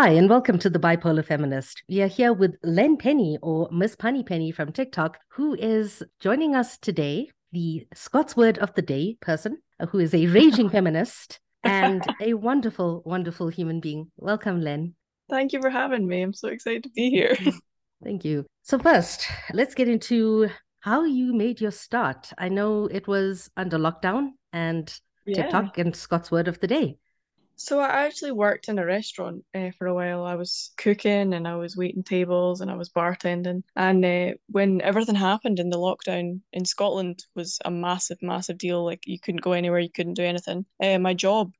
Hi, and welcome to the Bipolar Feminist. We are here with Len Pennie, or Miss Punny Pennie from TikTok, who is joining us today, the Scots Word of the Day person, uh, who is a raging feminist and a wonderful, wonderful human being. Welcome, Len. Thank you for having me. I'm so excited to be here. Thank you. So, first, let's get into how you made your start. I know it was under lockdown and yeah. TikTok and Scots Word of the Day. So I actually worked in a restaurant uh, for a while. I was cooking and I was waiting tables and I was bartending. And uh, when everything happened in the lockdown in Scotland was a massive, massive deal. Like you couldn't go anywhere, you couldn't do anything. Uh, my job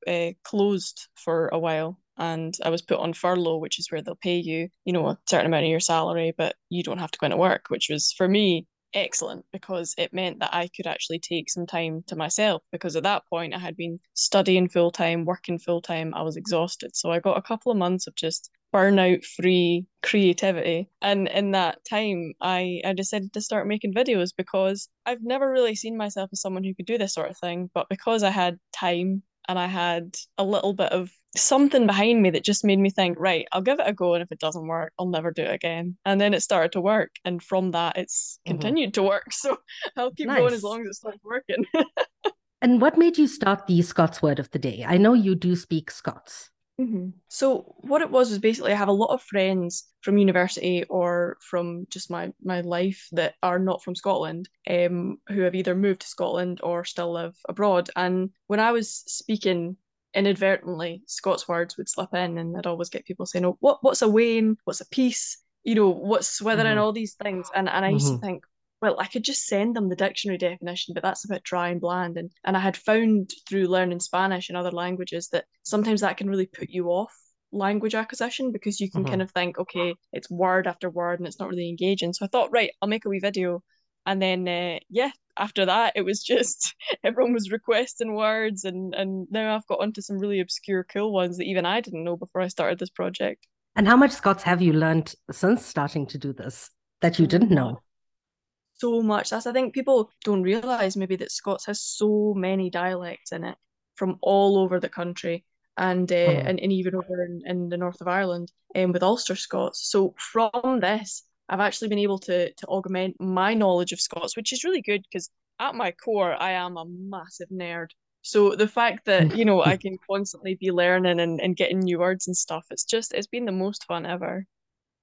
closed for a while and I was put on furlough, which is where they'll pay you, you know, a certain amount of your salary, but you don't have to go into work, which was for me excellent because it meant that I could actually take some time to myself because at that point I had been studying full time, working full time. I was exhausted. So I got a couple of months of just burnout free creativity. And in that time I, I decided to start making videos because I've never really seen myself as someone who could do this sort of thing. But because I had time and I had a little bit of something behind me that just made me think, right, I'll give it a go. And if it doesn't work, I'll never do it again. And then it started to work. And from that, it's mm-hmm. continued to work. So I'll keep nice. going as long as it starts working. and what made you start the Scots word of the day? I know you do speak Scots. Mm-hmm. So what it was was basically I have a lot of friends from university or from just my my life that are not from Scotland, um, who have either moved to Scotland or still live abroad. And when I was speaking inadvertently Scots words would slip in, and I'd always get people saying, "Oh, what what's a wean? What's a piece? You know, what's whether mm-hmm. and all these things." And and I used mm-hmm. to think, well, I could just send them the dictionary definition, but that's a bit dry and bland. And and I had found through learning Spanish and other languages that sometimes that can really put you off language acquisition because you can mm-hmm. kind of think, okay, it's word after word and it's not really engaging. So I thought, right, I'll make a wee video and then uh, yeah after that it was just everyone was requesting words and and now i've got onto some really obscure cool ones that even i didn't know before i started this project. And how much scots have you learned since starting to do this that you didn't know? So much. That's i think people don't realize maybe that scots has so many dialects in it from all over the country and uh, oh. and, and even over in, in the north of ireland and um, with ulster scots. So from this I've actually been able to to augment my knowledge of Scots, which is really good because at my core, I am a massive nerd. So the fact that, you know, I can constantly be learning and, and getting new words and stuff, it's just it's been the most fun ever.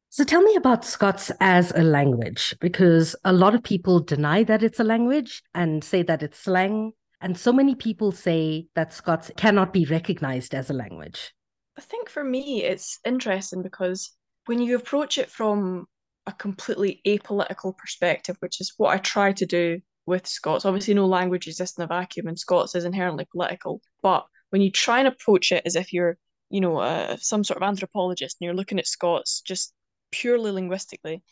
So tell me about Scots as a language, because a lot of people deny that it's a language and say that it's slang. And so many people say that Scots cannot be recognized as a language. I think for me, it's interesting because when you approach it from a completely apolitical perspective, which is what I try to do with Scots. Obviously, no language exists in a vacuum, and Scots is inherently political. But when you try and approach it as if you're, you know, uh, some sort of anthropologist and you're looking at Scots just purely linguistically,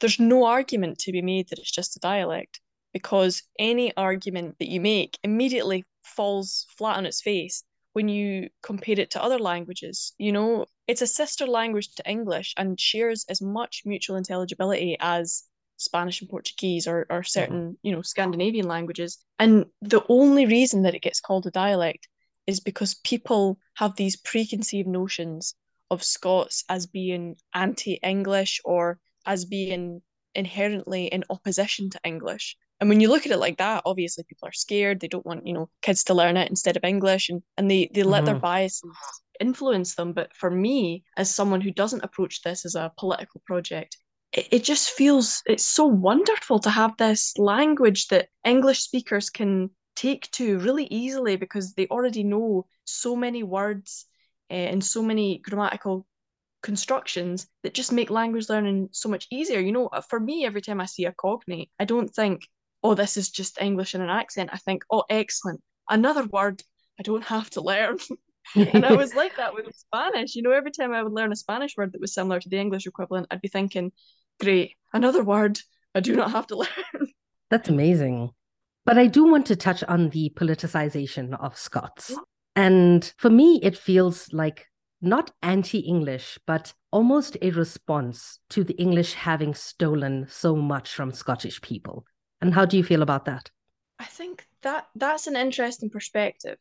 there's no argument to be made that it's just a dialect because any argument that you make immediately falls flat on its face when you compare it to other languages. You know, it's a sister language to English and shares as much mutual intelligibility as Spanish and Portuguese or, or certain, you know, Scandinavian languages. And the only reason that it gets called a dialect is because people have these preconceived notions of Scots as being anti-English or as being inherently in opposition to English. And when you look at it like that, obviously people are scared. They don't want, you know, kids to learn it instead of English and, and they, they let mm-hmm. their biases influence them. But for me, as someone who doesn't approach this as a political project, it, it just feels it's so wonderful to have this language that English speakers can take to really easily because they already know so many words uh, and so many grammatical constructions that just make language learning so much easier. You know, for me, every time I see a cognate, I don't think, oh, this is just English in an accent. I think, oh, excellent. Another word I don't have to learn. and I was like that with Spanish. You know, every time I would learn a Spanish word that was similar to the English equivalent, I'd be thinking, great, another word I do not have to learn. That's amazing. But I do want to touch on the politicization of Scots. And for me, it feels like not anti English, but almost a response to the English having stolen so much from Scottish people. And how do you feel about that? I think that that's an interesting perspective.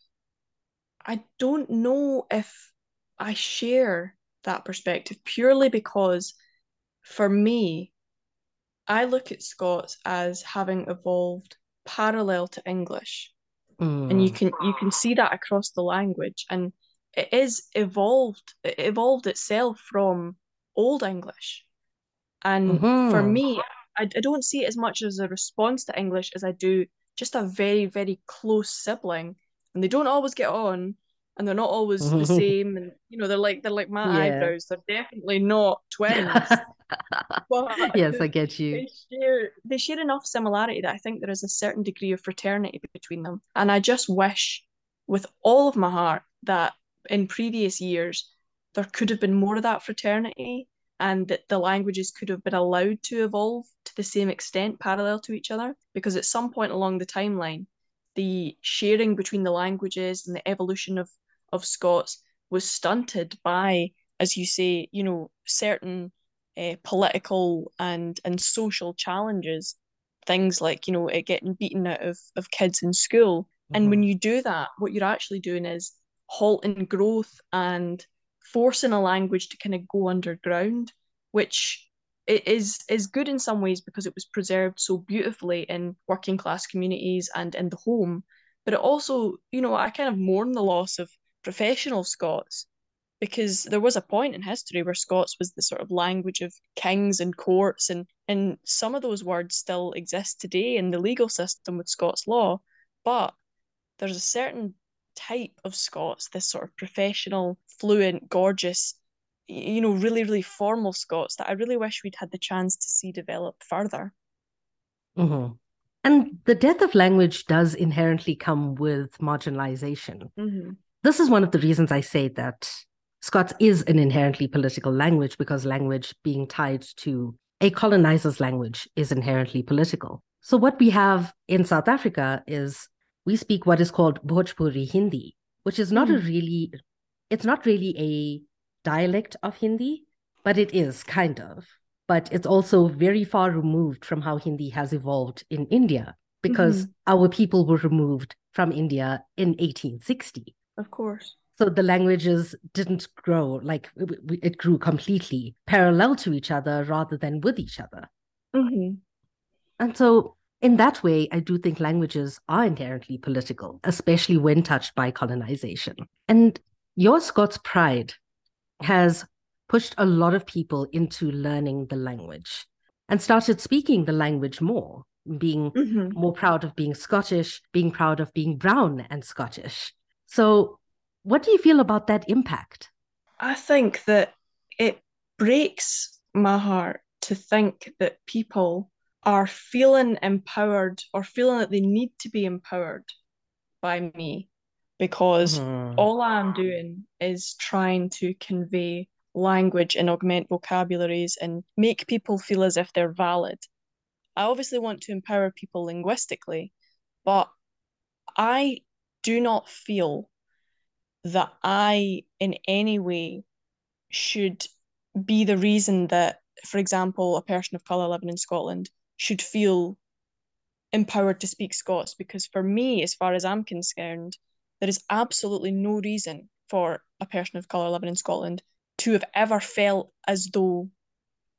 I don't know if I share that perspective purely because for me, I look at Scots as having evolved parallel to English. Mm. And you can you can see that across the language. And it is evolved, it evolved itself from Old English. And mm-hmm. for me, I, I don't see it as much as a response to English as I do just a very, very close sibling. And they don't always get on and they're not always the same. And you know, they're like they're like my yeah. eyebrows. They're definitely not twins. yes, I get you. They share, they share enough similarity that I think there is a certain degree of fraternity between them. And I just wish with all of my heart that in previous years there could have been more of that fraternity and that the languages could have been allowed to evolve to the same extent parallel to each other because at some point along the timeline the sharing between the languages and the evolution of of Scots was stunted by as you say you know certain uh, political and and social challenges things like you know it getting beaten out of of kids in school mm-hmm. and when mm-hmm. you do that what you're actually doing is halting growth and forcing a language to kind of go underground, which is is good in some ways because it was preserved so beautifully in working class communities and in the home. But it also, you know, I kind of mourn the loss of professional Scots because there was a point in history where Scots was the sort of language of kings and courts, and and some of those words still exist today in the legal system with Scots law, but there's a certain type of Scots, this sort of professional, fluent, gorgeous, you know, really, really formal Scots that I really wish we'd had the chance to see develop further. Mm-hmm. And the death of language does inherently come with marginalization. Mm-hmm. This is one of the reasons I say that Scots is an inherently political language because language being tied to a colonizer's language is inherently political. So, what we have in South Africa is we speak what is called Bhojpuri Hindi, which is not mm. a hmm. really, it's not really a dialect of Hindi, but it is kind of. But it's also very far removed from how Hindi has evolved in India because mm-hmm. our people were removed from India in 1860. Of course. So the languages didn't grow like it grew completely parallel to each other rather than with each other. Mm-hmm. And so in that way, I do think languages are inherently political, especially when touched by colonization. And your Scots pride has pushed a lot of people into learning the language and started speaking the language more, being mm-hmm. more proud of being Scottish, being proud of being brown and Scottish. So, what do you feel about that impact? I think that it breaks my heart to think that people are feeling empowered or feeling that they need to be empowered by me because mm-hmm. all I'm doing is trying to convey language and augment vocabularies and make people feel as if they're valid. I obviously want to empower people linguistically, but I do not feel that I in any way should be the reason that, for example, a person of colour living in Scotland should feel empowered to speak Scots because for me, as far as I'm concerned, there is absolutely no reason for a person of colour living in Scotland to have ever felt as though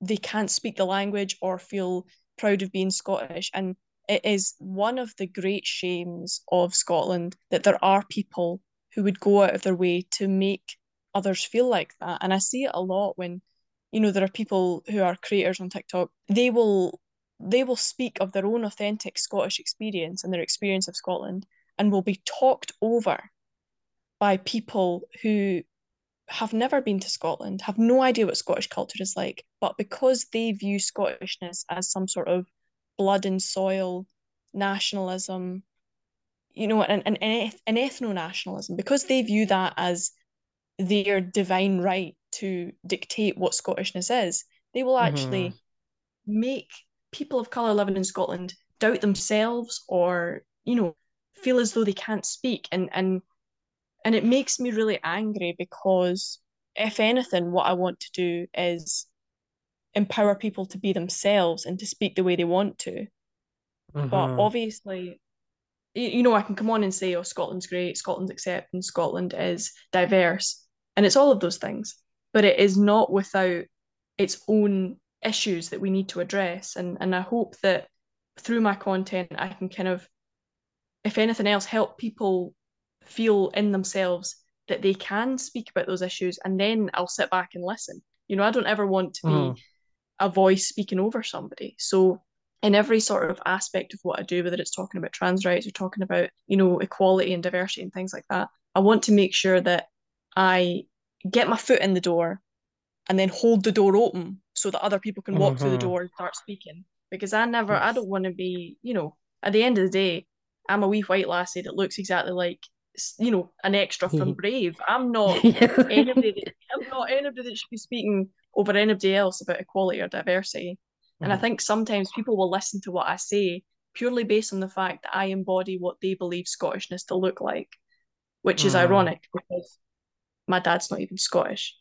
they can't speak the language or feel proud of being Scottish. And it is one of the great shames of Scotland that there are people who would go out of their way to make others feel like that. And I see it a lot when, you know, there are people who are creators on TikTok. They will they will speak of their own authentic Scottish experience and their experience of Scotland and will be talked over by people who have never been to Scotland, have no idea what Scottish culture is like, but because they view Scottishness as some sort of blood and soil nationalism, you know, an, an, an ethno nationalism, because they view that as their divine right to dictate what Scottishness is, they will actually mm-hmm. make people of colour living in Scotland doubt themselves or, you know, feel as though they can't speak. And and and it makes me really angry because if anything, what I want to do is empower people to be themselves and to speak the way they want to. Mm-hmm. But obviously, you know, I can come on and say, oh, Scotland's great, Scotland's accepting, Scotland is diverse. And it's all of those things. but it is not without its own issues that we need to address. And and I hope that through my content I can kind of, if anything else, help people feel in themselves that they can speak about those issues and then I'll sit back and listen. You know, I don't ever want to be mm. a voice speaking over somebody. So in every sort of aspect of what I do, whether it's talking about trans rights or talking about, you know, equality and diversity and things like that, I want to make sure that I get my foot in the door and then hold the door open so that other people can walk mm-hmm. through the mm-hmm. door and start speaking. Because I never, yes. I don't want to be, you know, at the end of the day, I'm a wee white lassie that looks exactly like, you know, an extra from Brave. I'm not anybody. That, I'm not anybody that should be speaking over anybody else about equality or diversity. And I mm-hmm. think sometimes people will listen to what I say purely based on the fact that I embody what they believe Scottishness to look like, which is mm. ironic because my dad's not even Scottish.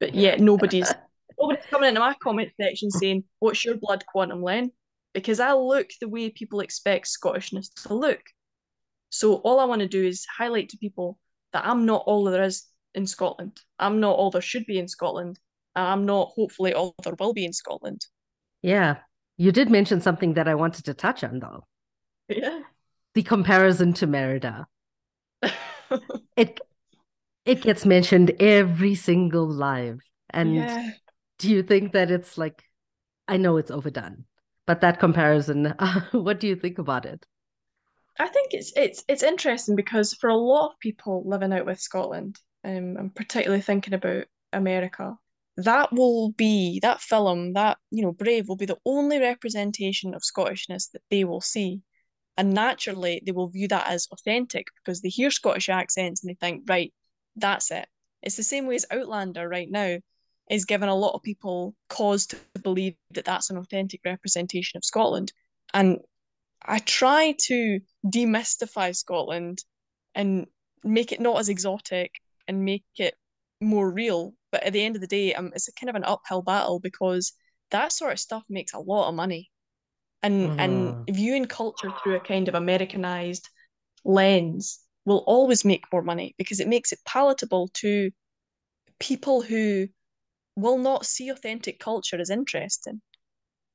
But yet nobody's nobody's coming into my comment section saying, What's your blood quantum Len? Because I look the way people expect Scottishness to look. So all I want to do is highlight to people that I'm not all there is in Scotland. I'm not all there should be in Scotland. And I'm not hopefully all there will be in Scotland. Yeah. You did mention something that I wanted to touch on though. Yeah. The comparison to Merida. it it gets mentioned every single live. And yeah. do you think that it's like, I know it's overdone, but that comparison, what do you think about it? I think it's it's it's interesting because for a lot of people living out with Scotland, um, I'm particularly thinking about America. That will be that film, that you know, Brave will be the only representation of Scottishness that they will see, and naturally they will view that as authentic because they hear Scottish accents and they think, right, that's it. It's the same way as Outlander right now is giving a lot of people cause to believe that that's an authentic representation of Scotland. And I try to demystify Scotland and make it not as exotic and make it more real. But at the end of the day, um, it's a kind of an uphill battle because that sort of stuff makes a lot of money. And mm-hmm. and viewing culture through a kind of Americanized lens will always make more money because it makes it palatable to people who will not see authentic culture as interesting.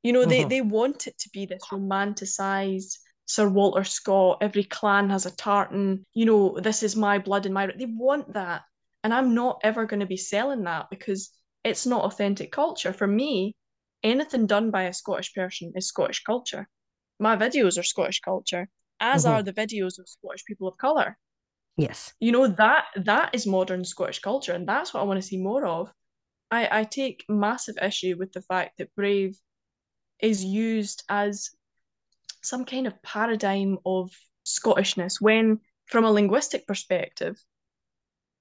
You know, they, mm-hmm. they want it to be this romanticized Sir Walter Scott, every clan has a tartan, you know, this is my blood and my they want that. And I'm not ever going to be selling that because it's not authentic culture. For me, anything done by a Scottish person is Scottish culture. My videos are Scottish culture as mm-hmm. are the videos of Scottish people of colour. Yes. You know, that that is modern Scottish culture, and that's what I want to see more of. I, I take massive issue with the fact that Brave is used as some kind of paradigm of Scottishness when, from a linguistic perspective,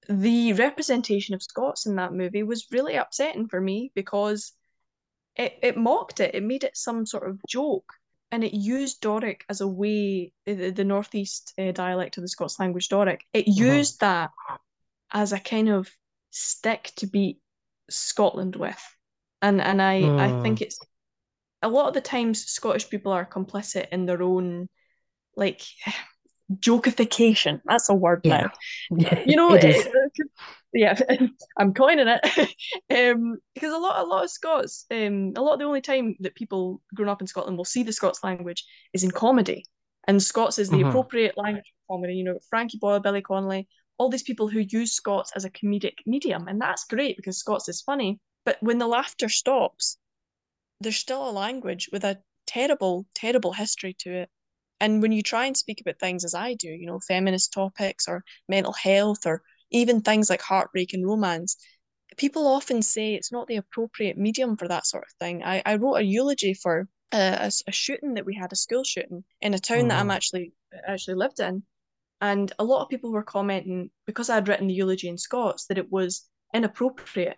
the representation of Scots in that movie was really upsetting for me because it, it mocked it. It made it some sort of joke and it used Doric as a way, the, the northeast uh, dialect of the Scots language Doric, it uh-huh. used that as a kind of stick to beat Scotland with. And and I. I think it's a lot of the times Scottish people are complicit in their own like jokeification. That's a word yeah. now. you know, it yeah, I'm coining it. um, because a lot, a lot of Scots, um, a lot of the only time that people grown up in Scotland will see the Scots language is in comedy, and Scots is the mm-hmm. appropriate language for comedy. You know, Frankie Boyle, Billy Connolly, all these people who use Scots as a comedic medium, and that's great because Scots is funny. But when the laughter stops, there's still a language with a terrible, terrible history to it. And when you try and speak about things as I do, you know, feminist topics or mental health or even things like heartbreak and romance, people often say it's not the appropriate medium for that sort of thing. I, I wrote a eulogy for a, a, a shooting that we had, a school shooting in a town that I'm mm-hmm. actually actually lived in. And a lot of people were commenting because I'd written the eulogy in Scots that it was inappropriate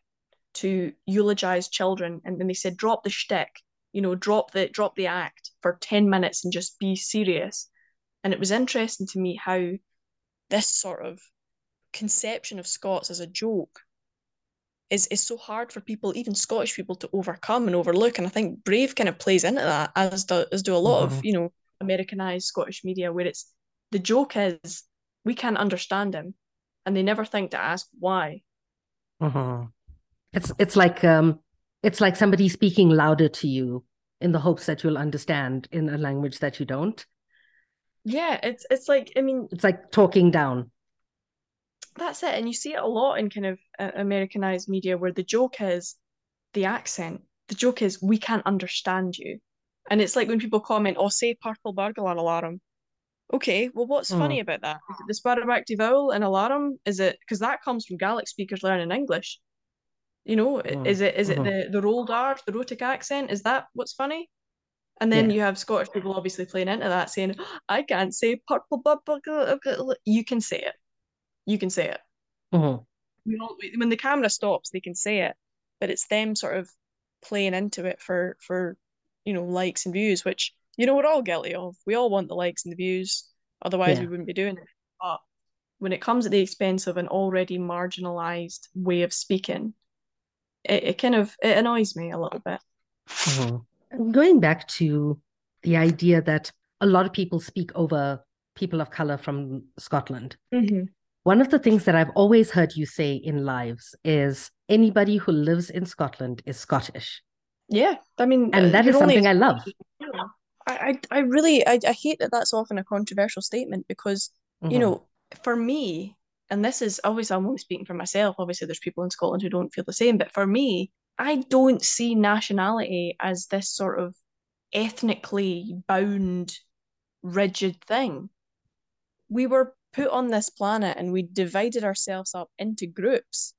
to eulogize children. And then they said drop the shtick you know drop the drop the act for 10 minutes and just be serious. And it was interesting to me how this sort of conception of scots as a joke is is so hard for people even scottish people to overcome and overlook. And i think brave kind of plays into that as do as do a lot mm-hmm. of you know americanized scottish media where it's the joke is we can't understand him and they never think to ask why mm-hmm. It's it's like um it's like somebody speaking louder to you in the hopes that you'll understand in a language that you don't. Yeah, it's it's like I mean It's like talking down. that's it, and you see it a lot in kind of uh, Americanized media where the joke is the accent. The joke is we can't understand you, and it's like when people comment, "Oh, say purple burglar alarm." Okay, well, what's funny Mm, about that? Is it the sparrowback owl and alarm? Is it because that comes from Gaelic speakers learning English? You know, i- mm, is it is it mhm. the the rolled R, the rhotic accent? Is that what's funny? And then Yeah. you have Scottish people obviously playing into that, saying, "I can't say purple burglar." You can say it. You can say it. Mhm. We all, when the camera stops, they can say it, but it's them sort of playing into it for for you know likes and views, which you know we're all guilty of. We all want the likes and the views, otherwise we wouldn't be doing it. But when it comes at the expense of an already marginalized way of speaking, it, it kind of it annoys me a little bit. Mhm. Going back to the idea that a lot of people speak over people of color from Scotland. Mm-hmm. One of the things that I've always heard you say in lives is anybody who lives in Scotland is Scottish. Yeah, I mean, And that is you're only something I love. I, I, really, I, I hate that that's often a controversial statement because, you Mhm. know, for me, and this is obviously I'm only speaking for myself. Obviously, there's people in Scotland who don't feel the same, but for me, I don't see nationality as this sort of ethnically bound, rigid thing. We were put on this planet and we divided ourselves up into groups.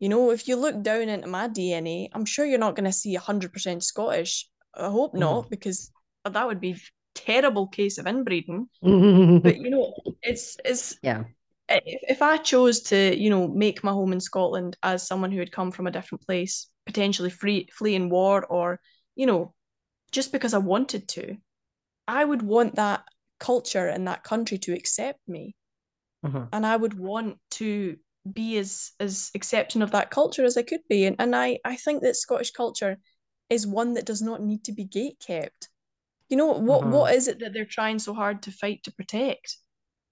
You know, if you look down into my DNA, I'm sure you're not going to see 100% Scottish. I hope not, because that would be terrible case of inbreeding. But you know, it's it's yeah. if, if I chose to, you know, make my home in Scotland as someone who had come from a different place, potentially free fleeing war, or you know, just because I wanted to, I would want that culture and that country to accept me, Mhm. and I would want to be as as accepting of that culture as I could be, and and I I think that Scottish culture is one that does not need to be gate kept. You know what Mhm. what is it that they're trying so hard to fight to protect?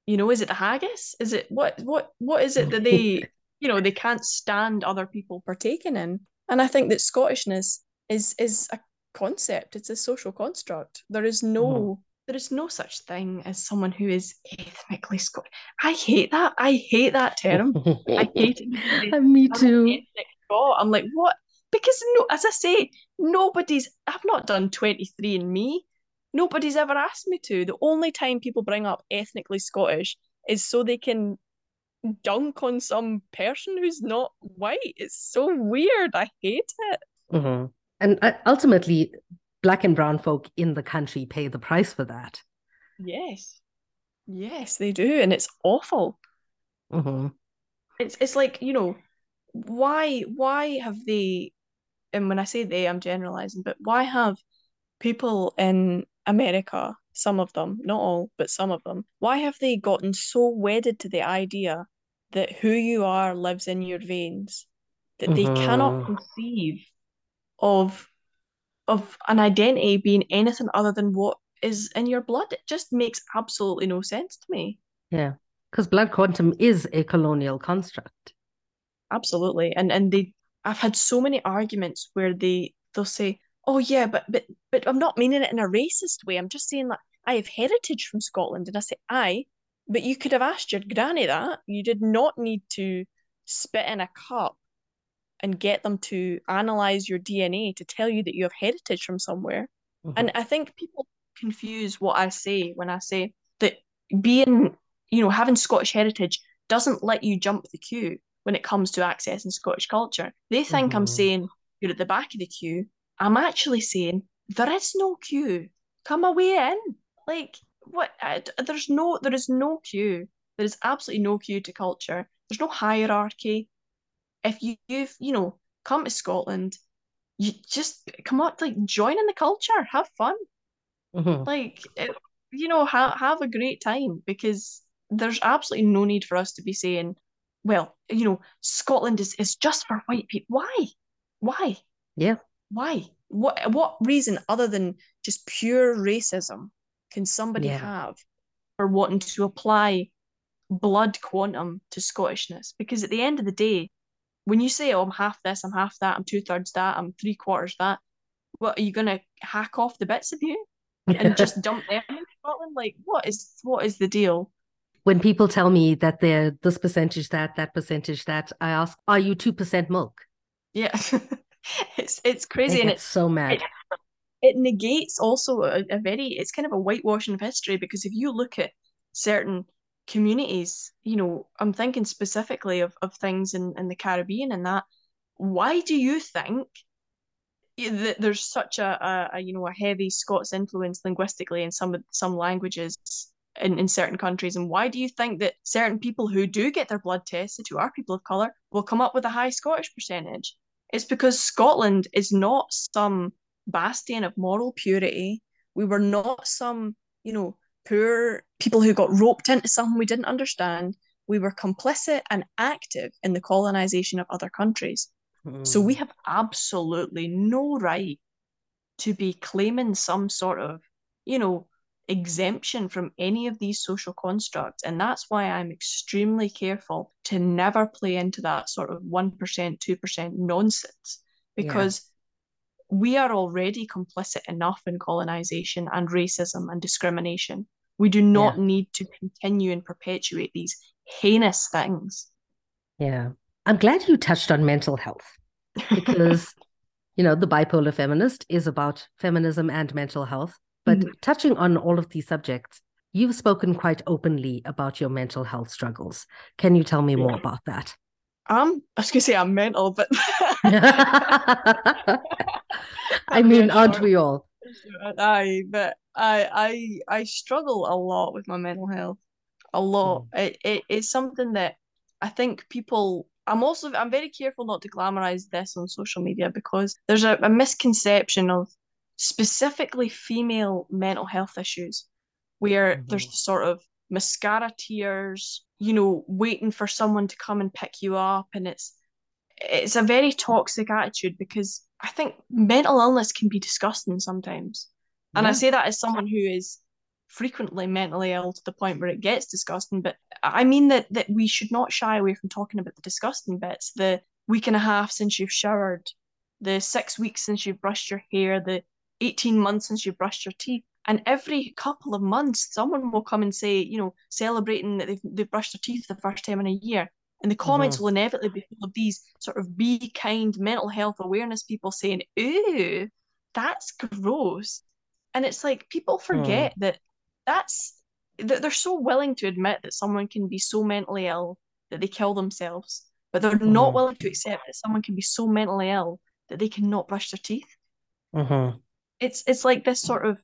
You know, is it the haggis? Is it what what what is it that they you know they can't stand other people partaking in? And I think that Scottishness is is a concept. It's a social construct. There is no there is no such thing as someone who is ethnically Scottish. I hate that. I hate that term. I hate it. because they- And Me too. I'm like, what? Because no, as I say, nobody's. I've not done 23andMe. Nobody's ever asked me to. The only time people bring up ethnically Scottish is so they can dunk on some person who's not white. It's so weird. I hate it. Mhm. And uh, ultimately, black and brown folk in the country pay the price for that. Yes. Yes, they do. And it's awful. Mhm. It's it's like, you know, why why have they and when I say they, I'm generalizing, but why have people in America, some of them, not all, but some of them, why have they gotten so wedded to the idea that who you are lives in your veins that they cannot Mhm. conceive of of an identity being anything other than what is in your blood? It just makes absolutely no sense to me. Yeah. Because blood quantum is a colonial construct. Absolutely. And and they I've had so many arguments where they they'll say, "Oh yeah, but but but I'm not meaning it in a racist way. I'm just saying that I have heritage from Scotland." And I say, I, but you could have asked your granny that. You did not need to spit in a cup and get them to analyze your DNA to tell you that you have heritage from somewhere." Mhm. And I think people confuse what I say when I say that being, you know, having Scottish heritage doesn't let you jump the queue when it comes to accessing Scottish culture. They think I'm Mhm. saying you're at the back of the queue. I'm actually saying there is no queue. Come away in. Like what? I, there's no. There is no queue. There is absolutely no queue to culture. There's no hierarchy. If you, you've you know come to Scotland, you just come up like join in the culture, have fun Mhm. like it, you know ha- have a great time because there's absolutely no need for us to be saying well you know Scotland is, is just for white people why why Yeah. Why what what reason other than just pure racism can somebody Yeah. have for wanting to apply blood quantum to Scottishness because at the end of the day when you say, oh, I'm half this, I'm half that, I'm two thirds that, I'm three quarters that, what are you gonna hack off the bits of you and just dump them in Scotland? Like, what is what is the deal? When people tell me that they're this percentage that, that percentage that, I ask, are you two percent milk? Yeah. it's it's crazy and it's so mad. It, it negates also a, a very it's kind of a whitewashing of history because if you look at certain communities, you know, I'm thinking specifically of, of things in, in the Caribbean and that, why do you think that there's such a, a, a, you know a heavy Scots influence linguistically in some some languages in, in certain countries and why do you think that certain people who do get their blood tested who are people of colour will come up with a high Scottish percentage it's because Scotland is not some bastion of moral purity we were not some you know poor people who got roped into something we didn't understand. We were complicit and active in the colonization of other countries. Mm. So we hmm. have absolutely no right to be claiming some sort of, you know, exemption from any of these social constructs. And that's why I'm extremely careful to never play into that sort of 1%, 2% nonsense because we are already complicit enough in colonization and racism and discrimination. We do not yeah. need to continue and perpetuate these heinous things. Yeah. I'm glad you touched on mental health because, you know, the bipolar feminist is about feminism and mental health. But mm-hmm. touching on all of these subjects, you've spoken quite openly about your mental health struggles. Can you tell me more about that? Um, I was gonna say I'm mental, but I mean, aren't we all? I but I I I struggle a lot with my mental health. A lot. Mm. It, it it's something that I think people I'm also I'm very careful not to glamorize this on social media because there's a, a misconception of specifically female mental health issues where mm-hmm. there's the sort of mascara tears, you know, waiting for someone to come and pick you up and it's it's a very toxic attitude because I think mental illness can be disgusting sometimes. And yeah. I say that as someone who is frequently mentally ill to the point where it gets disgusting. But I mean that that we should not shy away from talking about the disgusting bits. The week and a half since you've showered, the six weeks since you've brushed your hair, the 18 months since you've brushed your teeth. And every couple of months, someone will come and say, you know, celebrating that they've, they've brushed their teeth the first time in a year. And the comments mm-hmm. will inevitably be full of these sort of be kind mental health awareness people saying, ooh, that's gross. And it's like people forget mm. that that's that they're so willing to admit that someone can be so mentally ill that they kill themselves, but they're mm-hmm. not willing to accept that someone can be so mentally ill that they cannot brush their teeth. Mm-hmm. It's it's like this sort of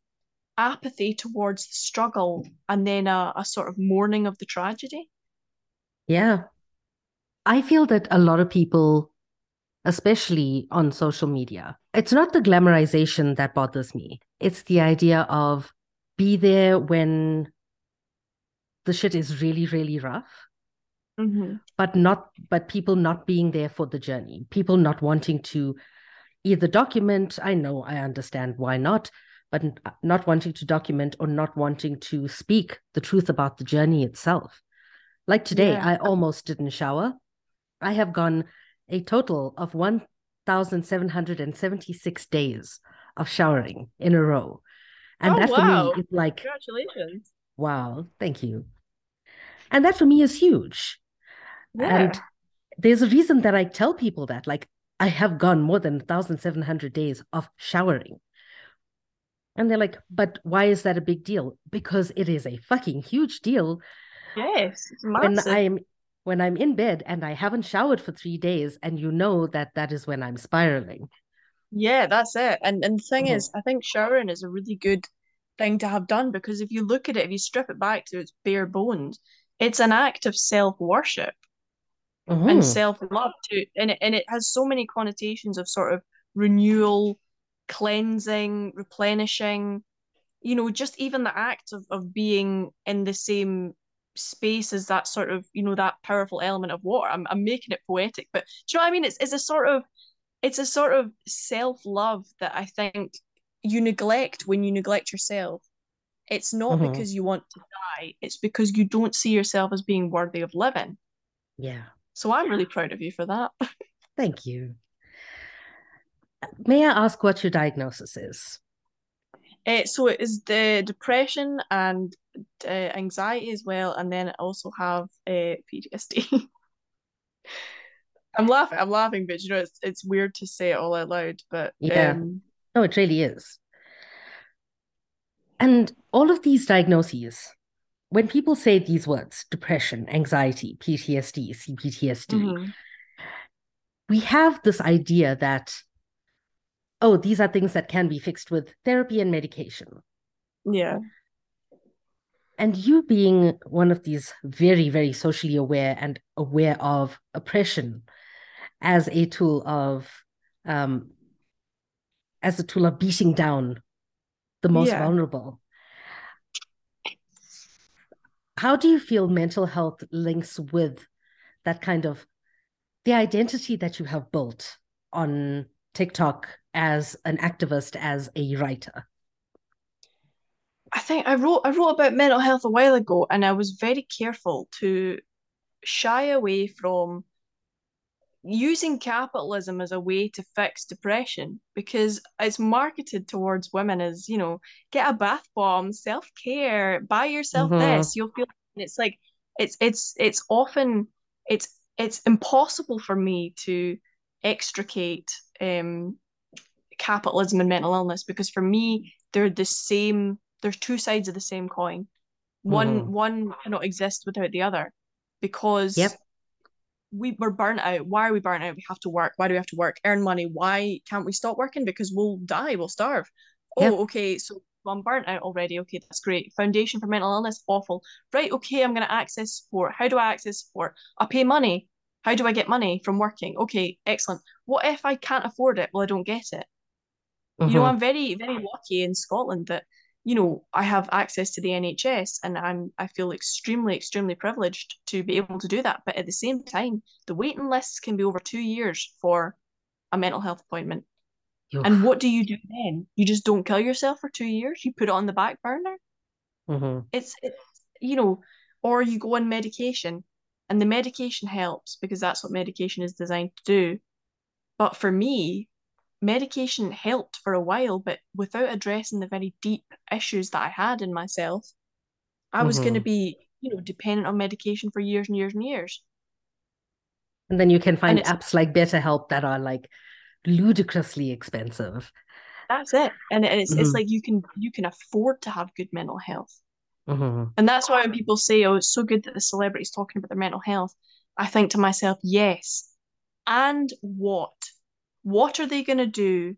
apathy towards the struggle and then a, a sort of mourning of the tragedy. Yeah, I feel that a lot of people, especially on social media, it's not the glamorization that bothers me. It's the idea of be there when the shit is really, really rough. Mm-hmm. But not, but people not being there for the journey, people not wanting to either document. I know, I understand why not, but uh, not wanting to document or not wanting to speak the truth about the journey itself. Like today, yeah. I almost didn't shower I have gone a total of 1,776 days of showering in a row. And oh, that wow. for me is like, congratulations. Wow, thank you. And that for me is huge. Yeah. And there's a reason that I tell people that, like, I have gone more than 1,700 days of showering. And they're like, but why is that a big deal? Because it is a fucking huge deal. Yes, when I'm when I'm in bed and I haven't showered for three days, and you know that that is when I'm spiraling. Yeah, that's it. And and the thing mm-hmm. is, I think showering is a really good thing to have done because if you look at it, if you strip it back to its bare bones, it's an act of self worship mm-hmm. and self love too. And it, and it has so many connotations of sort of renewal, cleansing, replenishing. You know, just even the act of, of being in the same space as that sort of you know that powerful element of water i'm, I'm making it poetic but do you know what i mean it's, it's a sort of it's a sort of self-love that i think you neglect when you neglect yourself it's not mm-hmm. because you want to die it's because you don't see yourself as being worthy of living yeah so i'm really proud of you for that Thank you. May I ask what your diagnosis is? Uh, so it is the depression and uh, anxiety as well, and then I also have uh, PTSD. I'm laughing. I'm laughing, but you know, it's it's weird to say it all out loud. But yeah, um, no, it really is. And all of these diagnoses, when people say these words, depression, anxiety, PTSD, CPTSD, mm-hmm. we have this idea that oh, these are things that can be fixed with therapy and medication. Yeah. And you being one of these very, very socially aware and aware of oppression as a tool of um, as a tool of beating down the most yeah. vulnerable. How do you feel mental health links with that kind of the identity that you have built on TikTok as an activist, as a writer? I think I wrote I wrote about mental health a while ago, and I was very careful to shy away from using capitalism as a way to fix depression because it's marketed towards women as you know get a bath bomb self-care buy yourself mm-hmm. this you'll feel it's like it's it's it's often it's it's impossible for me to extricate um capitalism and mental illness because for me they're the same there's two sides of the same coin one mm-hmm. one cannot exist without the other because yep. We we're burnt out why are we burnt out we have to work why do we have to work earn money why can't we stop working because we'll die we'll starve oh okay so I'm burnt out already. Okay, that's great. Foundation for mental illness, awful. Right, okay, I'm going to access support. How do I access support? I pay money. How do I get money from working? Okay, excellent. What if I can't afford it? Well, I don't get it. Mm-hmm. You know, mm-hmm. I'm very, very lucky in Scotland that, you know, I have access to the NHS and I'm I feel extremely, extremely privileged to be able to do that. But at the same time, the waiting lists can be over two years for a mental health appointment. Oof. And what do you do then? You just don't kill yourself for two years. You put it on the back burner. Mm-hmm. It's it's you know, or you go on medication, and the medication helps because that's what medication is designed to do. But for me, medication helped for a while, but without addressing the very deep issues that I had in myself, I was mm-hmm. going to be, you know, dependent on medication for years and years and years. And then you can find apps like BetterHelp that are like ludicrously expensive. That's it, and it's mm-hmm. it's like you can you can afford to have good mental health, mm-hmm. and that's why when people say, "Oh, it's so good that the celebrities talking about their mental health," I think to myself, "Yes, and what?" What are they going to do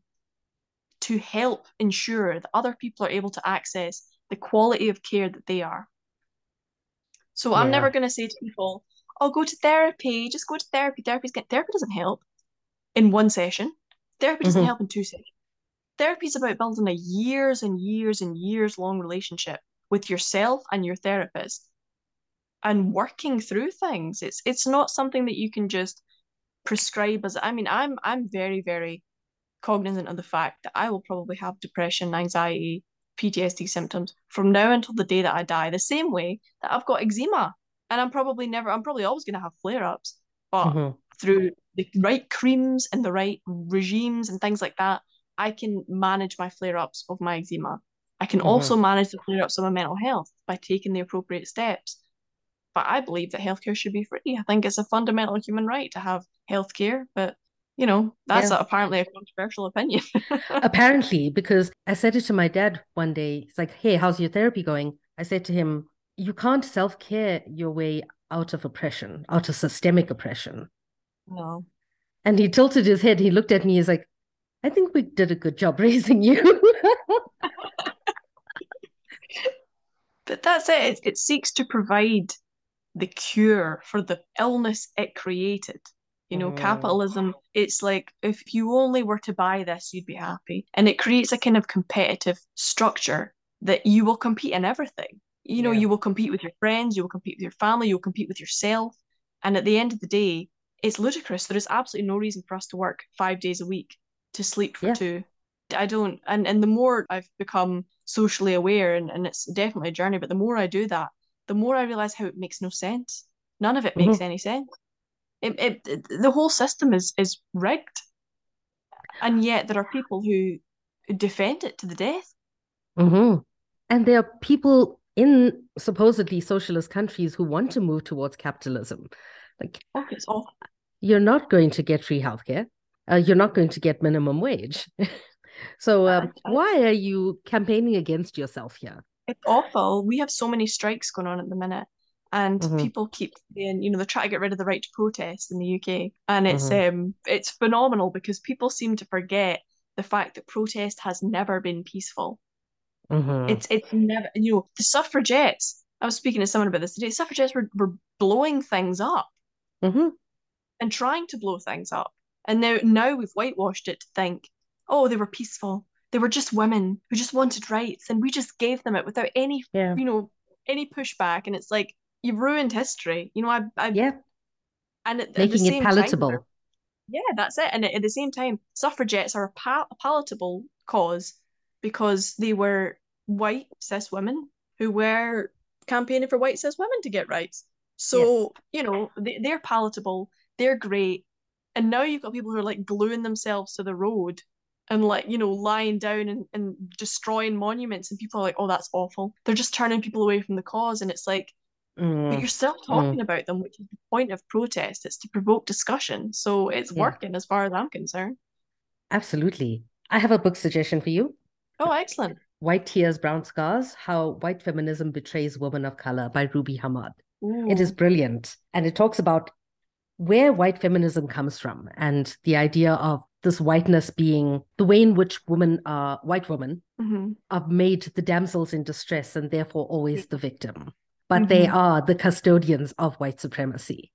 to help ensure that other people are able to access the quality of care that they are? So I'm never going to say to people, "Oh, go to therapy. Just go to therapy. Therapy's get therapy doesn't help in one session. Therapy doesn't mm-hmm. help in two sessions. Therapy is about building a years and years and years long relationship with yourself and your therapist and working through things. It's it's not something that you can just prescribe as I mean I'm I'm very very cognizant of the fact that I will probably have depression, anxiety, PTSD symptoms from now until the day that I die. The same way that I've got eczema, and I'm probably never I'm probably always going to have flare ups, but mm-hmm. through the right creams and the right regimes and things like that, I can manage my flare ups of my eczema. I can mm-hmm. also manage the flare ups of my mental health by taking the appropriate steps. But I believe that healthcare should be free. I think it's a fundamental human right to have healthcare, but you know, that's yeah. apparently a controversial opinion. apparently, because I said it to my dad one day. He's like, Hey, how's your therapy going? I said to him, You can't self care your way out of oppression, out of systemic oppression. No. And he tilted his head. He looked at me. He's like, I think we did a good job raising you. but that's it. It seeks to provide the cure for the illness it created. You know, mm. capitalism, it's like if you only were to buy this, you'd be happy. And it creates a kind of competitive structure that you will compete in everything. You know, yeah. you will compete with your friends, you will compete with your family, you'll compete with yourself. And at the end of the day, it's ludicrous. There is absolutely no reason for us to work five days a week to sleep for yeah. two. I don't and and the more I've become socially aware and, and it's definitely a journey, but the more I do that, the more I realize how it makes no sense. None of it makes mm-hmm. any sense. It, it, the whole system is is rigged, and yet there are people who defend it to the death. Mm-hmm. And there are people in supposedly socialist countries who want to move towards capitalism. Like, oh, it's awful. You're not going to get free healthcare. Uh, you're not going to get minimum wage. so, um, why are you campaigning against yourself here? It's awful. We have so many strikes going on at the minute, and mm-hmm. people keep saying, you know, they're trying to get rid of the right to protest in the UK, and it's mm-hmm. um, it's phenomenal because people seem to forget the fact that protest has never been peaceful. Mm-hmm. It's it's never you know the suffragettes. I was speaking to someone about this today. Suffragettes were, were blowing things up mm-hmm. and trying to blow things up, and now now we've whitewashed it to think, oh, they were peaceful. They were just women who just wanted rights, and we just gave them it without any yeah. you know any pushback. And it's like you've ruined history. You know, I, I yeah, and at, making at it palatable. Time, yeah, that's it. And at the same time, suffragettes are a, pal- a palatable cause because they were white cis women who were campaigning for white cis women to get rights. So, yes. you know, they, they're palatable, they're great. And now you've got people who are like gluing themselves to the road and like, you know, lying down and, and destroying monuments. And people are like, oh, that's awful. They're just turning people away from the cause. And it's like, mm. but you're still talking mm. about them, which is the point of protest. It's to provoke discussion. So it's yeah. working as far as I'm concerned. Absolutely. I have a book suggestion for you. Oh, excellent. White Tears, Brown Scars How White Feminism Betrays Women of Color by Ruby Hamad. Ooh. It is brilliant. And it talks about where white feminism comes from and the idea of this whiteness being the way in which women are white women mm-hmm. are made the damsels in distress and therefore always the victim. But mm-hmm. they are the custodians of white supremacy.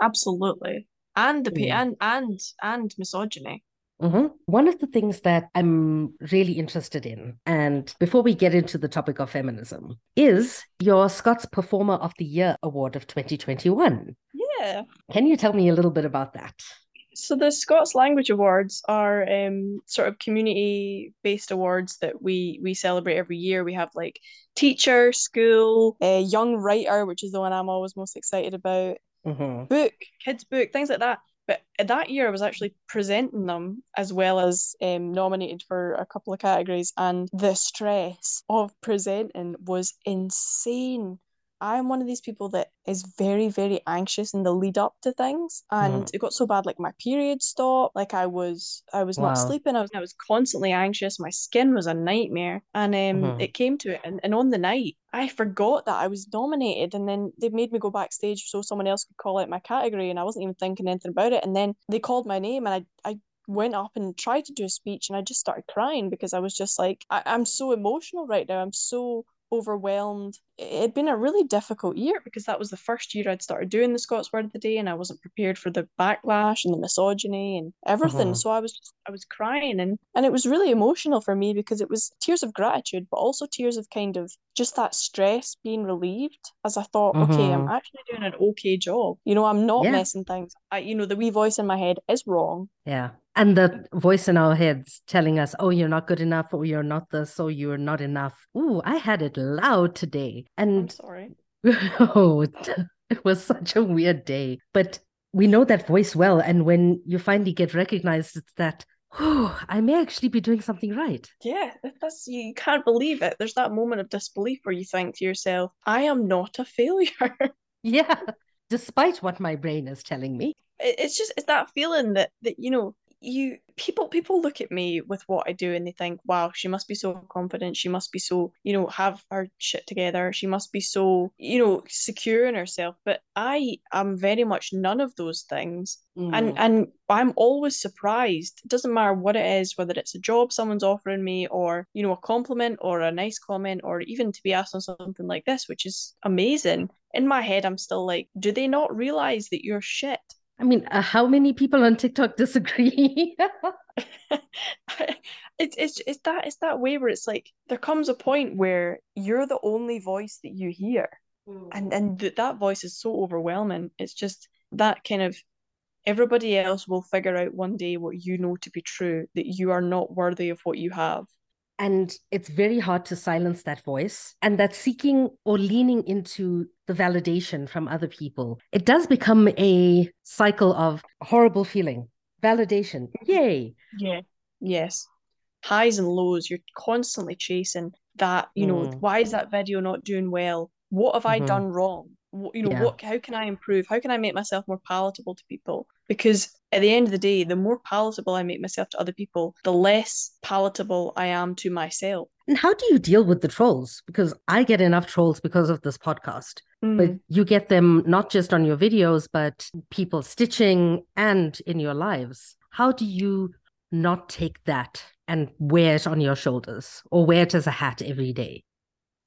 Absolutely. And the mm. and and and misogyny. Mm-hmm. One of the things that I'm really interested in, and before we get into the topic of feminism, is your Scots Performer of the Year Award of 2021. Yeah. Can you tell me a little bit about that? So the Scots Language Awards are um, sort of community-based awards that we we celebrate every year. We have like teacher, school, a young writer, which is the one I'm always most excited about, mm-hmm. book, kids book, things like that. But that year, I was actually presenting them as well as um, nominated for a couple of categories, and the stress of presenting was insane. I'm one of these people that is very, very anxious in the lead up to things. And mm. it got so bad, like my period stopped. Like I was I was wow. not sleeping. I was I was constantly anxious. My skin was a nightmare. And um mm-hmm. it came to it. And, and on the night, I forgot that I was nominated and then they made me go backstage so someone else could call out my category and I wasn't even thinking anything about it. And then they called my name and I I went up and tried to do a speech and I just started crying because I was just like I, I'm so emotional right now. I'm so overwhelmed. It had been a really difficult year because that was the first year I'd started doing the Scots Word of the Day and I wasn't prepared for the backlash and the misogyny and everything. Mm-hmm. So I was just, I was crying and and it was really emotional for me because it was tears of gratitude, but also tears of kind of just that stress being relieved as I thought, mm-hmm. okay, I'm mm-hmm. actually doing an okay job. You know, I'm not yeah. messing things. I, you know, the wee voice in my head is wrong. Yeah and the voice in our heads telling us, oh, you're not good enough, or you're not this, or you're not enough. Ooh, I had it loud today. And I'm sorry. oh, it was such a weird day. But we know that voice well. And when you finally get recognized, it's that, oh, I may actually be doing something right. Yeah, that's you can't believe it. There's that moment of disbelief where you think to yourself, I am not a failure. yeah. Despite what my brain is telling me. It's just it's that feeling that that you know you people people look at me with what I do and they think, wow, she must be so confident. She must be so, you know, have her shit together. She must be so, you know, secure in herself. But I am very much none of those things. Mm. And and I'm always surprised. It doesn't matter what it is, whether it's a job someone's offering me or, you know, a compliment or a nice comment or even to be asked on something like this, which is amazing. In my head, I'm still like, do they not realize that you're shit? I mean, uh, how many people on TikTok disagree? it's it's it's that it's that way where it's like there comes a point where you're the only voice that you hear, mm. and and th- that voice is so overwhelming. It's just that kind of everybody else will figure out one day what you know to be true that you are not worthy of what you have, And it's very hard to silence that voice. And that seeking or leaning into the validation from other people, it does become a cycle of horrible feeling. Validation. Yay. Yeah. Yes. Highs and lows. You're constantly chasing that, you know, Mm. why is that video not doing well? What have I Mhm. done wrong? You know, Yeah. what how can I improve? How can I make myself more palatable to people? Because at the end of the day, the more palatable I make myself to other people, the less palatable I am to myself. And how do you deal with the trolls? Because I get enough trolls because of this podcast. But Mm. you get them not just on your videos, but people stitching and in your lives. How do you not take that and wear it on your shoulders or wear it as a hat every day?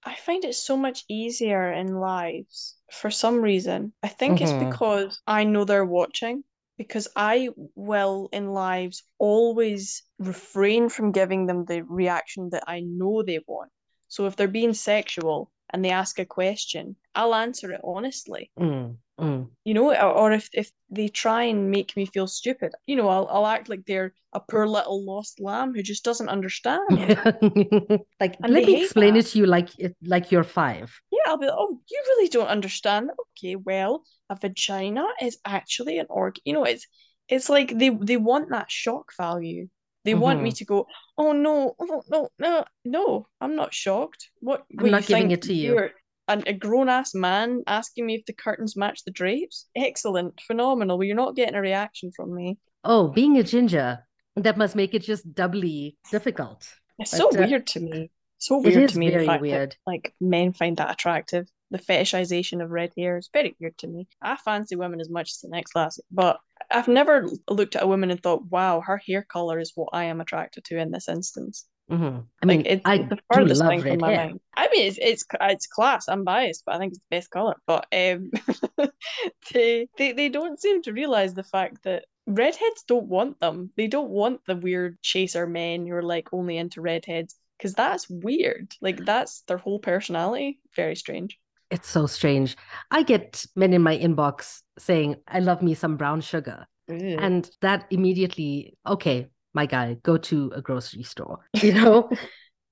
I find it so much easier in lives for some reason. I think it's Mhm. because I know they're watching, because I will in lives always refrain from giving them the reaction that I know they want. So if they're being sexual and they ask a question, I'll answer it honestly. Mm, mm. You know, or, or if, if they try and make me feel stupid, you know, I'll, I'll act like they're a poor little lost lamb who just doesn't understand. like, And let me explain that. it to you like it, like you're five. Yeah, I'll be like, oh, you really don't understand. Okay, well, a vagina is actually an organ. You know, it's it's like they they want that shock value. They want me Mhm. to go, oh no, oh no, no, no, I'm not shocked. What, I'm what, not giving it to you. you're an, a grown-ass man asking me if the curtains match the drapes? Excellent, phenomenal. Well, you're not getting a reaction from me. Oh, being a ginger, that must make it just doubly difficult. It's But, so uh, weird to me. So weird to me the very fact weird. that like men find that attractive. The fetishization of red hair is very weird to me. I fancy women as much as the next class, but I've never looked at a woman and thought, "Wow, her hair color is what I am attracted to in this instance." Mhm. I mean, Like it's I the furthest thing from my hair. mind. I mean, it's it's it's class. I'm biased, but I think it's the best color. But um, they they they don't seem to realize the fact that redheads don't want them. They don't want the weird chaser men who are like only into redheads because that's weird. Like that's their whole personality. Very strange. It's so strange. I get men in my inbox saying, I love me some brown sugar. Ugh. And that immediately, okay, my guy, go to a grocery store. You know,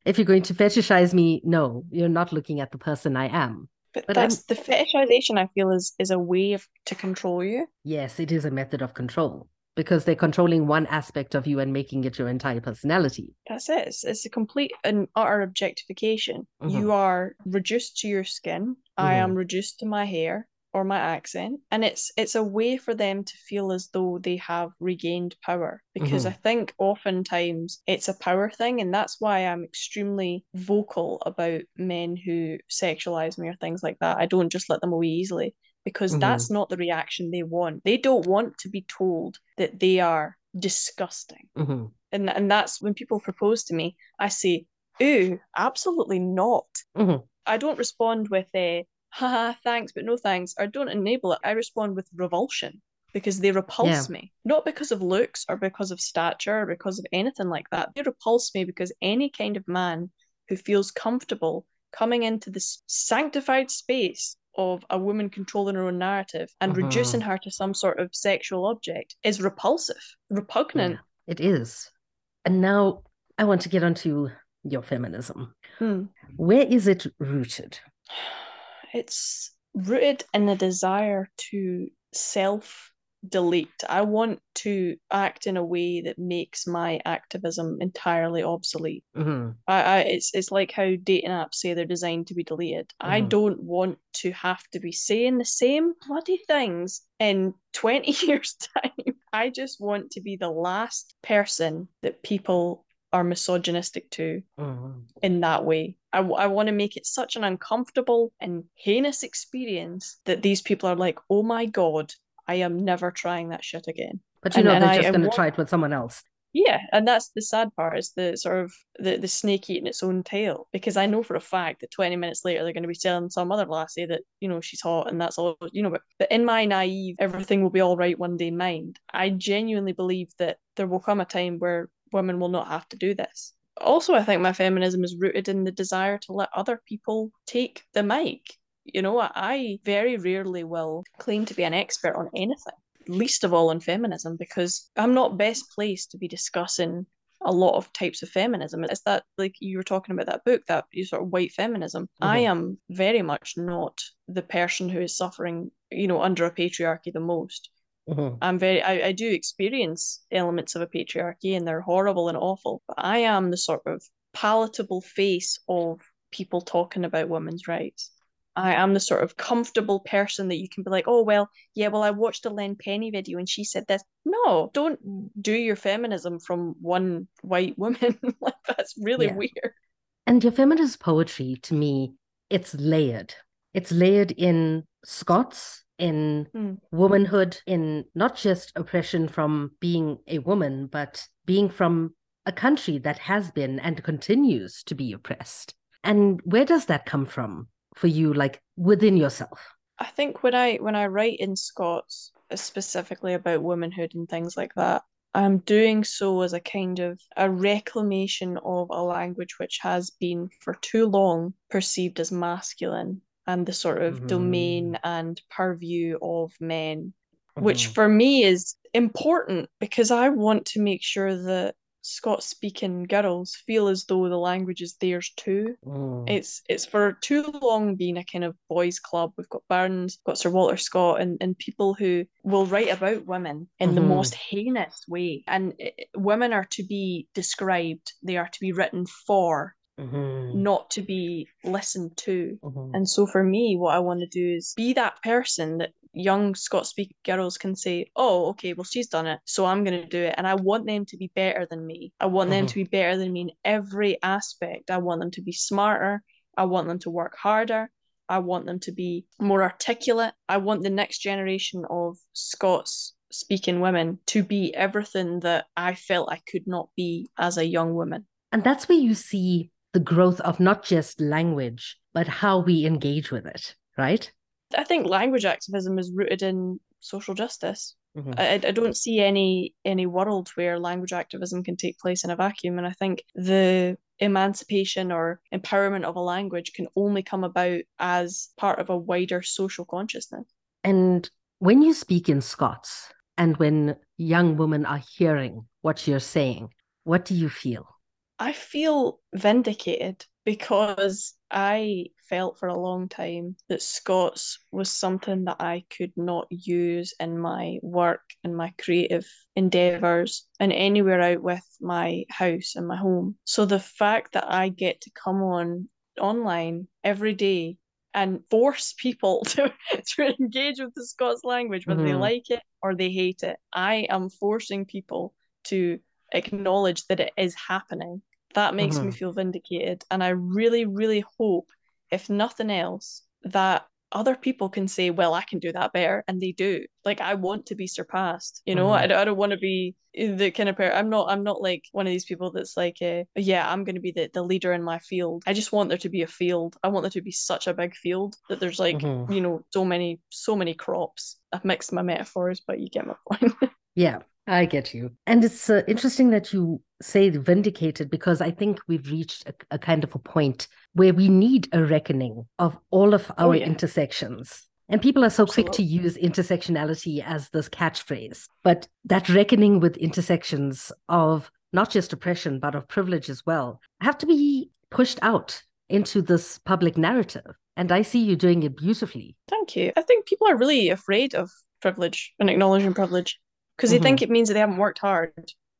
if you're going to fetishize me, no, you're not looking at the person I am. But but I'm- that's the fetishization. I feel is is a way of, to control you. Yes, it is a method of control because they're controlling one aspect of you and making it your entire personality. That's it. It's, it's a complete and utter objectification. Mhm. You are reduced to your skin. I am reduced to my hair or my accent. And it's it's a way for them to feel as though they have regained power. Because Mhm. I think oftentimes it's a power thing, and that's why I'm extremely vocal about men who sexualize me or things like that. I don't just let them away easily. Because Mhm. that's not the reaction they want. They don't want to be told that they are disgusting Mhm. and and that's when people propose to me i say ooh absolutely not Mhm. I don't respond with a haha thanks but no thanks. Or don't enable it. I respond with revulsion because they repulse me. Not because of looks or because of stature or because of anything like that. They repulse me because any kind of man who feels comfortable coming into this sanctified space of a woman controlling her own narrative and Mhm. reducing her to some sort of sexual object is repulsive repugnant. Yeah, it is. And now I want to get onto your feminism. Hmm. Where is it rooted? It's rooted in the desire to self delete. I want to act in a way that makes my activism entirely obsolete. Mhm. I, I it's it's like how dating apps say they're designed to be deleted. I Mhm. don't want to have to be saying the same bloody things in 20 years' time. I just want to be the last person that people are misogynistic to Mhm. in that way. I, I want to make it such an uncomfortable and heinous experience that these people are like, oh my God, I am never trying that shit again. But you And- know they're I- just going to try it with someone else. Yeah, and that's the sad part is the sort of the, the snake eating its own tail. Because I know for a fact that 20 minutes later they're going to be telling some other lassie that, you know, she's hot and that's all, you know, but, but in my naive, everything will be all right one day mind, I genuinely believe that there will come a time where women will not have to do this. Also, I think my feminism is rooted in the desire to let other people take the mic. You know, I very rarely will claim to be an expert on anything least of all on feminism because I'm not best placed to be discussing a lot of types of feminism. It's that like you were talking about that book, that you sort of white feminism. Mm-hmm. I am very much not the person who is suffering, you know, under a patriarchy the most. Mm-hmm. I'm very I, I do experience elements of a patriarchy and they're horrible and awful, but I am the sort of palatable face of people talking about women's rights. I am the sort of comfortable person that you can be like, oh, well, yeah, well, I watched a Len Pennie video and she said this. No, don't do your feminism from one white woman. like, that's really yeah. weird. And your feminist poetry, to me, it's layered. It's layered in Scots, in mm. womanhood, in not just oppression from being a woman, but being from a country that has been and continues to be oppressed. And where does that come from? for you like within yourself i think when i when i write in scots specifically about womanhood and things like that i'm doing so as a kind of a reclamation of a language which has been for too long perceived as masculine and the sort of mm-hmm. domain and purview of men mm-hmm. which for me is important because i want to make sure that Scots speaking girls feel as though the language is theirs too. Mm. It's it's for too long been a kind of boys' club. We've got Burns, we've got Sir Walter Scott, and, and people who will write about women in mm-hmm. the most heinous way. And it, women are to be described, they are to be written for. Mm-hmm. Not to be listened to. Mm-hmm. And so for me, what I want to do is be that person that young Scots speaking girls can say, oh, okay, well, she's done it, so I'm going to do it. And I want them to be better than me. I want mm-hmm. them to be better than me in every aspect. I want them to be smarter. I want them to work harder. I want them to be more articulate. I want the next generation of Scots speaking women to be everything that I felt I could not be as a young woman. And that's where you see the growth of not just language, but how we engage with it, right? I think language activism is rooted in social justice. Mm-hmm. I, I don't see any any world where language activism can take place in a vacuum, and I think the emancipation or empowerment of a language can only come about as part of a wider social consciousness. And when you speak in Scots, and when young women are hearing what you're saying, what do you feel? I feel vindicated because I felt for a long time that Scots was something that I could not use in my work and my creative endeavours and anywhere out with my house and my home. So the fact that I get to come on online every day and force people to, to engage with the Scots language, whether mm-hmm. they like it or they hate it, I am forcing people to acknowledge that it is happening that makes mm-hmm. me feel vindicated. And I really, really hope, if nothing else, that other people can say, well, I can do that better. And they do. Like, I want to be surpassed. You know, mm-hmm. I, I don't want to be the kind of pair. I'm not, I'm not like one of these people that's like, uh, yeah, I'm going to be the, the leader in my field. I just want there to be a field. I want there to be such a big field that there's like, mm-hmm. you know, so many, so many crops. I've mixed my metaphors, but you get my point. yeah. I get you. And it's uh, interesting that you say vindicated because I think we've reached a, a, kind of a point where we need a reckoning of all of oh, our oh, yeah. intersections. And people are so Absolutely. quick to use intersectionality as this catchphrase. But that reckoning with intersections of not just oppression, but of privilege as well, have to be pushed out into this public narrative. And I see you doing it beautifully. Thank you. I think people are really afraid of privilege and acknowledging privilege because mm-hmm. they think it means that they haven't worked hard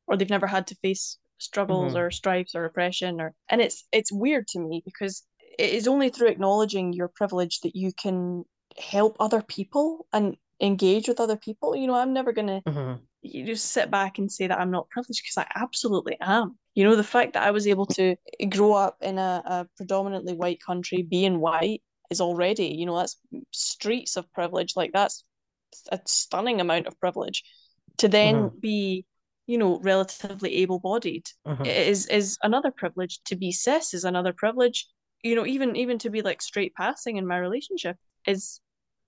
or they've never had to face struggles mm-hmm. or stripes or oppression or and it's it's weird to me because it is only through acknowledging your privilege that you can help other people and engage with other people you know i'm never gonna mm-hmm. you just sit back and say that i'm not privileged because i absolutely am you know the fact that i was able to grow up in a, a predominantly white country being white is already you know that's streets of privilege like that's a stunning amount of privilege to then mm-hmm. be you know relatively able-bodied mm-hmm. is is another privilege to be cis is another privilege you know even even to be like straight passing in my relationship is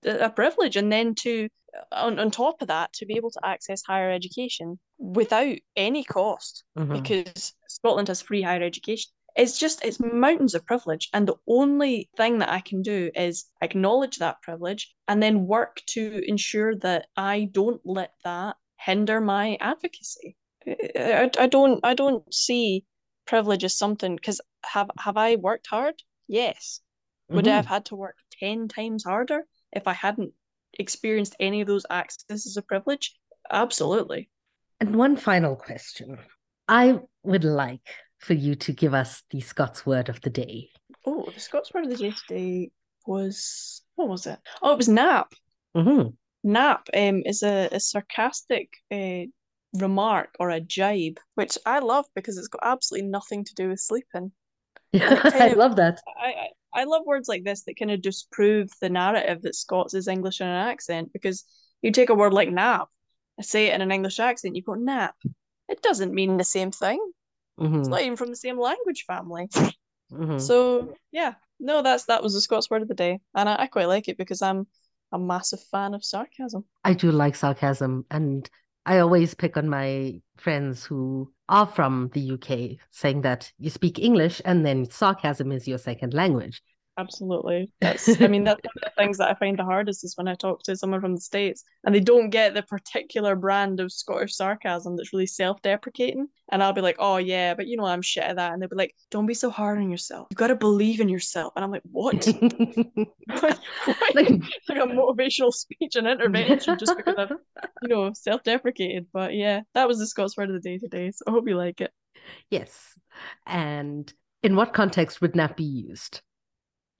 a privilege and then to on, on top of that to be able to access higher education without any cost mm-hmm. because scotland has free higher education it's just it's mountains of privilege and the only thing that i can do is acknowledge that privilege and then work to ensure that i don't let that hinder my advocacy. I, I don't I don't see privilege as something because have have I worked hard? Yes. Would mm-hmm. I have had to work 10 times harder if I hadn't experienced any of those accesses of privilege? Absolutely. And one final question. I would like for you to give us the Scots word of the day. Oh, the Scots word of the day today was what was it? Oh, it was nap. Mm-hmm. Nap um, is a, a sarcastic uh, remark or a jibe, which I love because it's got absolutely nothing to do with sleeping. Yeah, I of, love that. I, I love words like this that kind of disprove the narrative that Scots is English in an accent because you take a word like nap, I say it in an English accent, you go nap. It doesn't mean the same thing. Mm-hmm. It's not even from the same language family. Mm-hmm. So yeah, no, that's that was the Scots word of the day, and I, I quite like it because I'm a massive fan of sarcasm. I do like sarcasm, and I always pick on my friends who are from the UK, saying that you speak English and then sarcasm is your second language. Absolutely. That's I mean that's one of the things that I find the hardest is when I talk to someone from the States and they don't get the particular brand of Scottish sarcasm that's really self-deprecating. And I'll be like, oh yeah, but you know I'm shit at that. And they'll be like, don't be so hard on yourself. You've got to believe in yourself. And I'm like, what? like, like a motivational speech and intervention just because I've, you know, self-deprecated. But yeah, that was the Scots word of the day today. So I hope you like it. Yes. And in what context would that be used?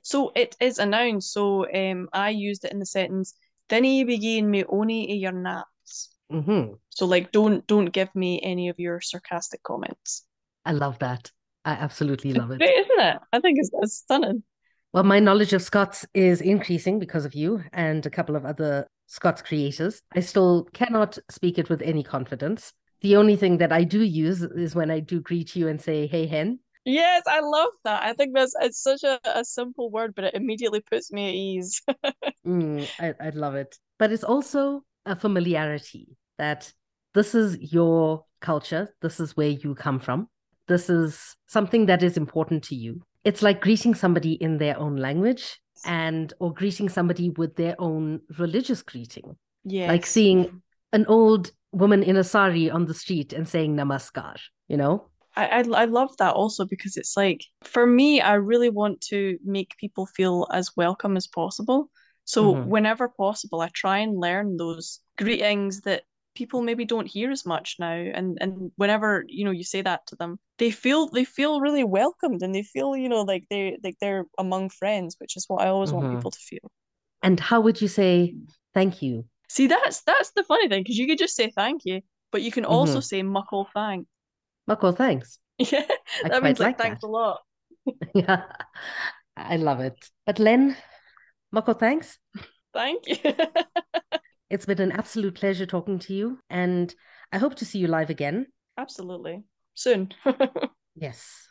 So it is a noun. So um, I used it in the sentence, Dinny begin me only your naps. Mm-hmm. So like, don't don't give me any of your sarcastic comments. I love that. I absolutely love it. Great, isn't it? I think it's, it's stunning. Well, my knowledge of Scots is increasing because of you and a couple of other Scots creators. I still cannot speak it with any confidence. The only thing that I do use is when I do greet you and say, hey, hen. Yes, I love that. I think that's it's such a, a simple word, but it immediately puts me at ease. mm, I, I love it. But it's also a familiarity that this is your culture, this is where you come from, this is something that is important to you. It's like greeting somebody in their own language and or greeting somebody with their own religious greeting. Yeah. Like seeing an old woman in a sari on the street and saying namaskar, you know? I, I I love that also because it's like for me, I really want to make people feel as welcome as possible. So mm-hmm. whenever possible, I try and learn those greetings that people maybe don't hear as much now. And and whenever you know you say that to them, they feel they feel really welcomed and they feel you know like they like they're among friends, which is what I always mm-hmm. want people to feel. And how would you say thank you? See, that's that's the funny thing because you could just say thank you, but you can also mm-hmm. say muckle thank. Muckle thanks. Yeah, that means like, like thanks that. a lot. yeah, I love it. But Len, muckle thanks. Thank you. it's been an absolute pleasure talking to you, and I hope to see you live again. Absolutely. Soon. yes.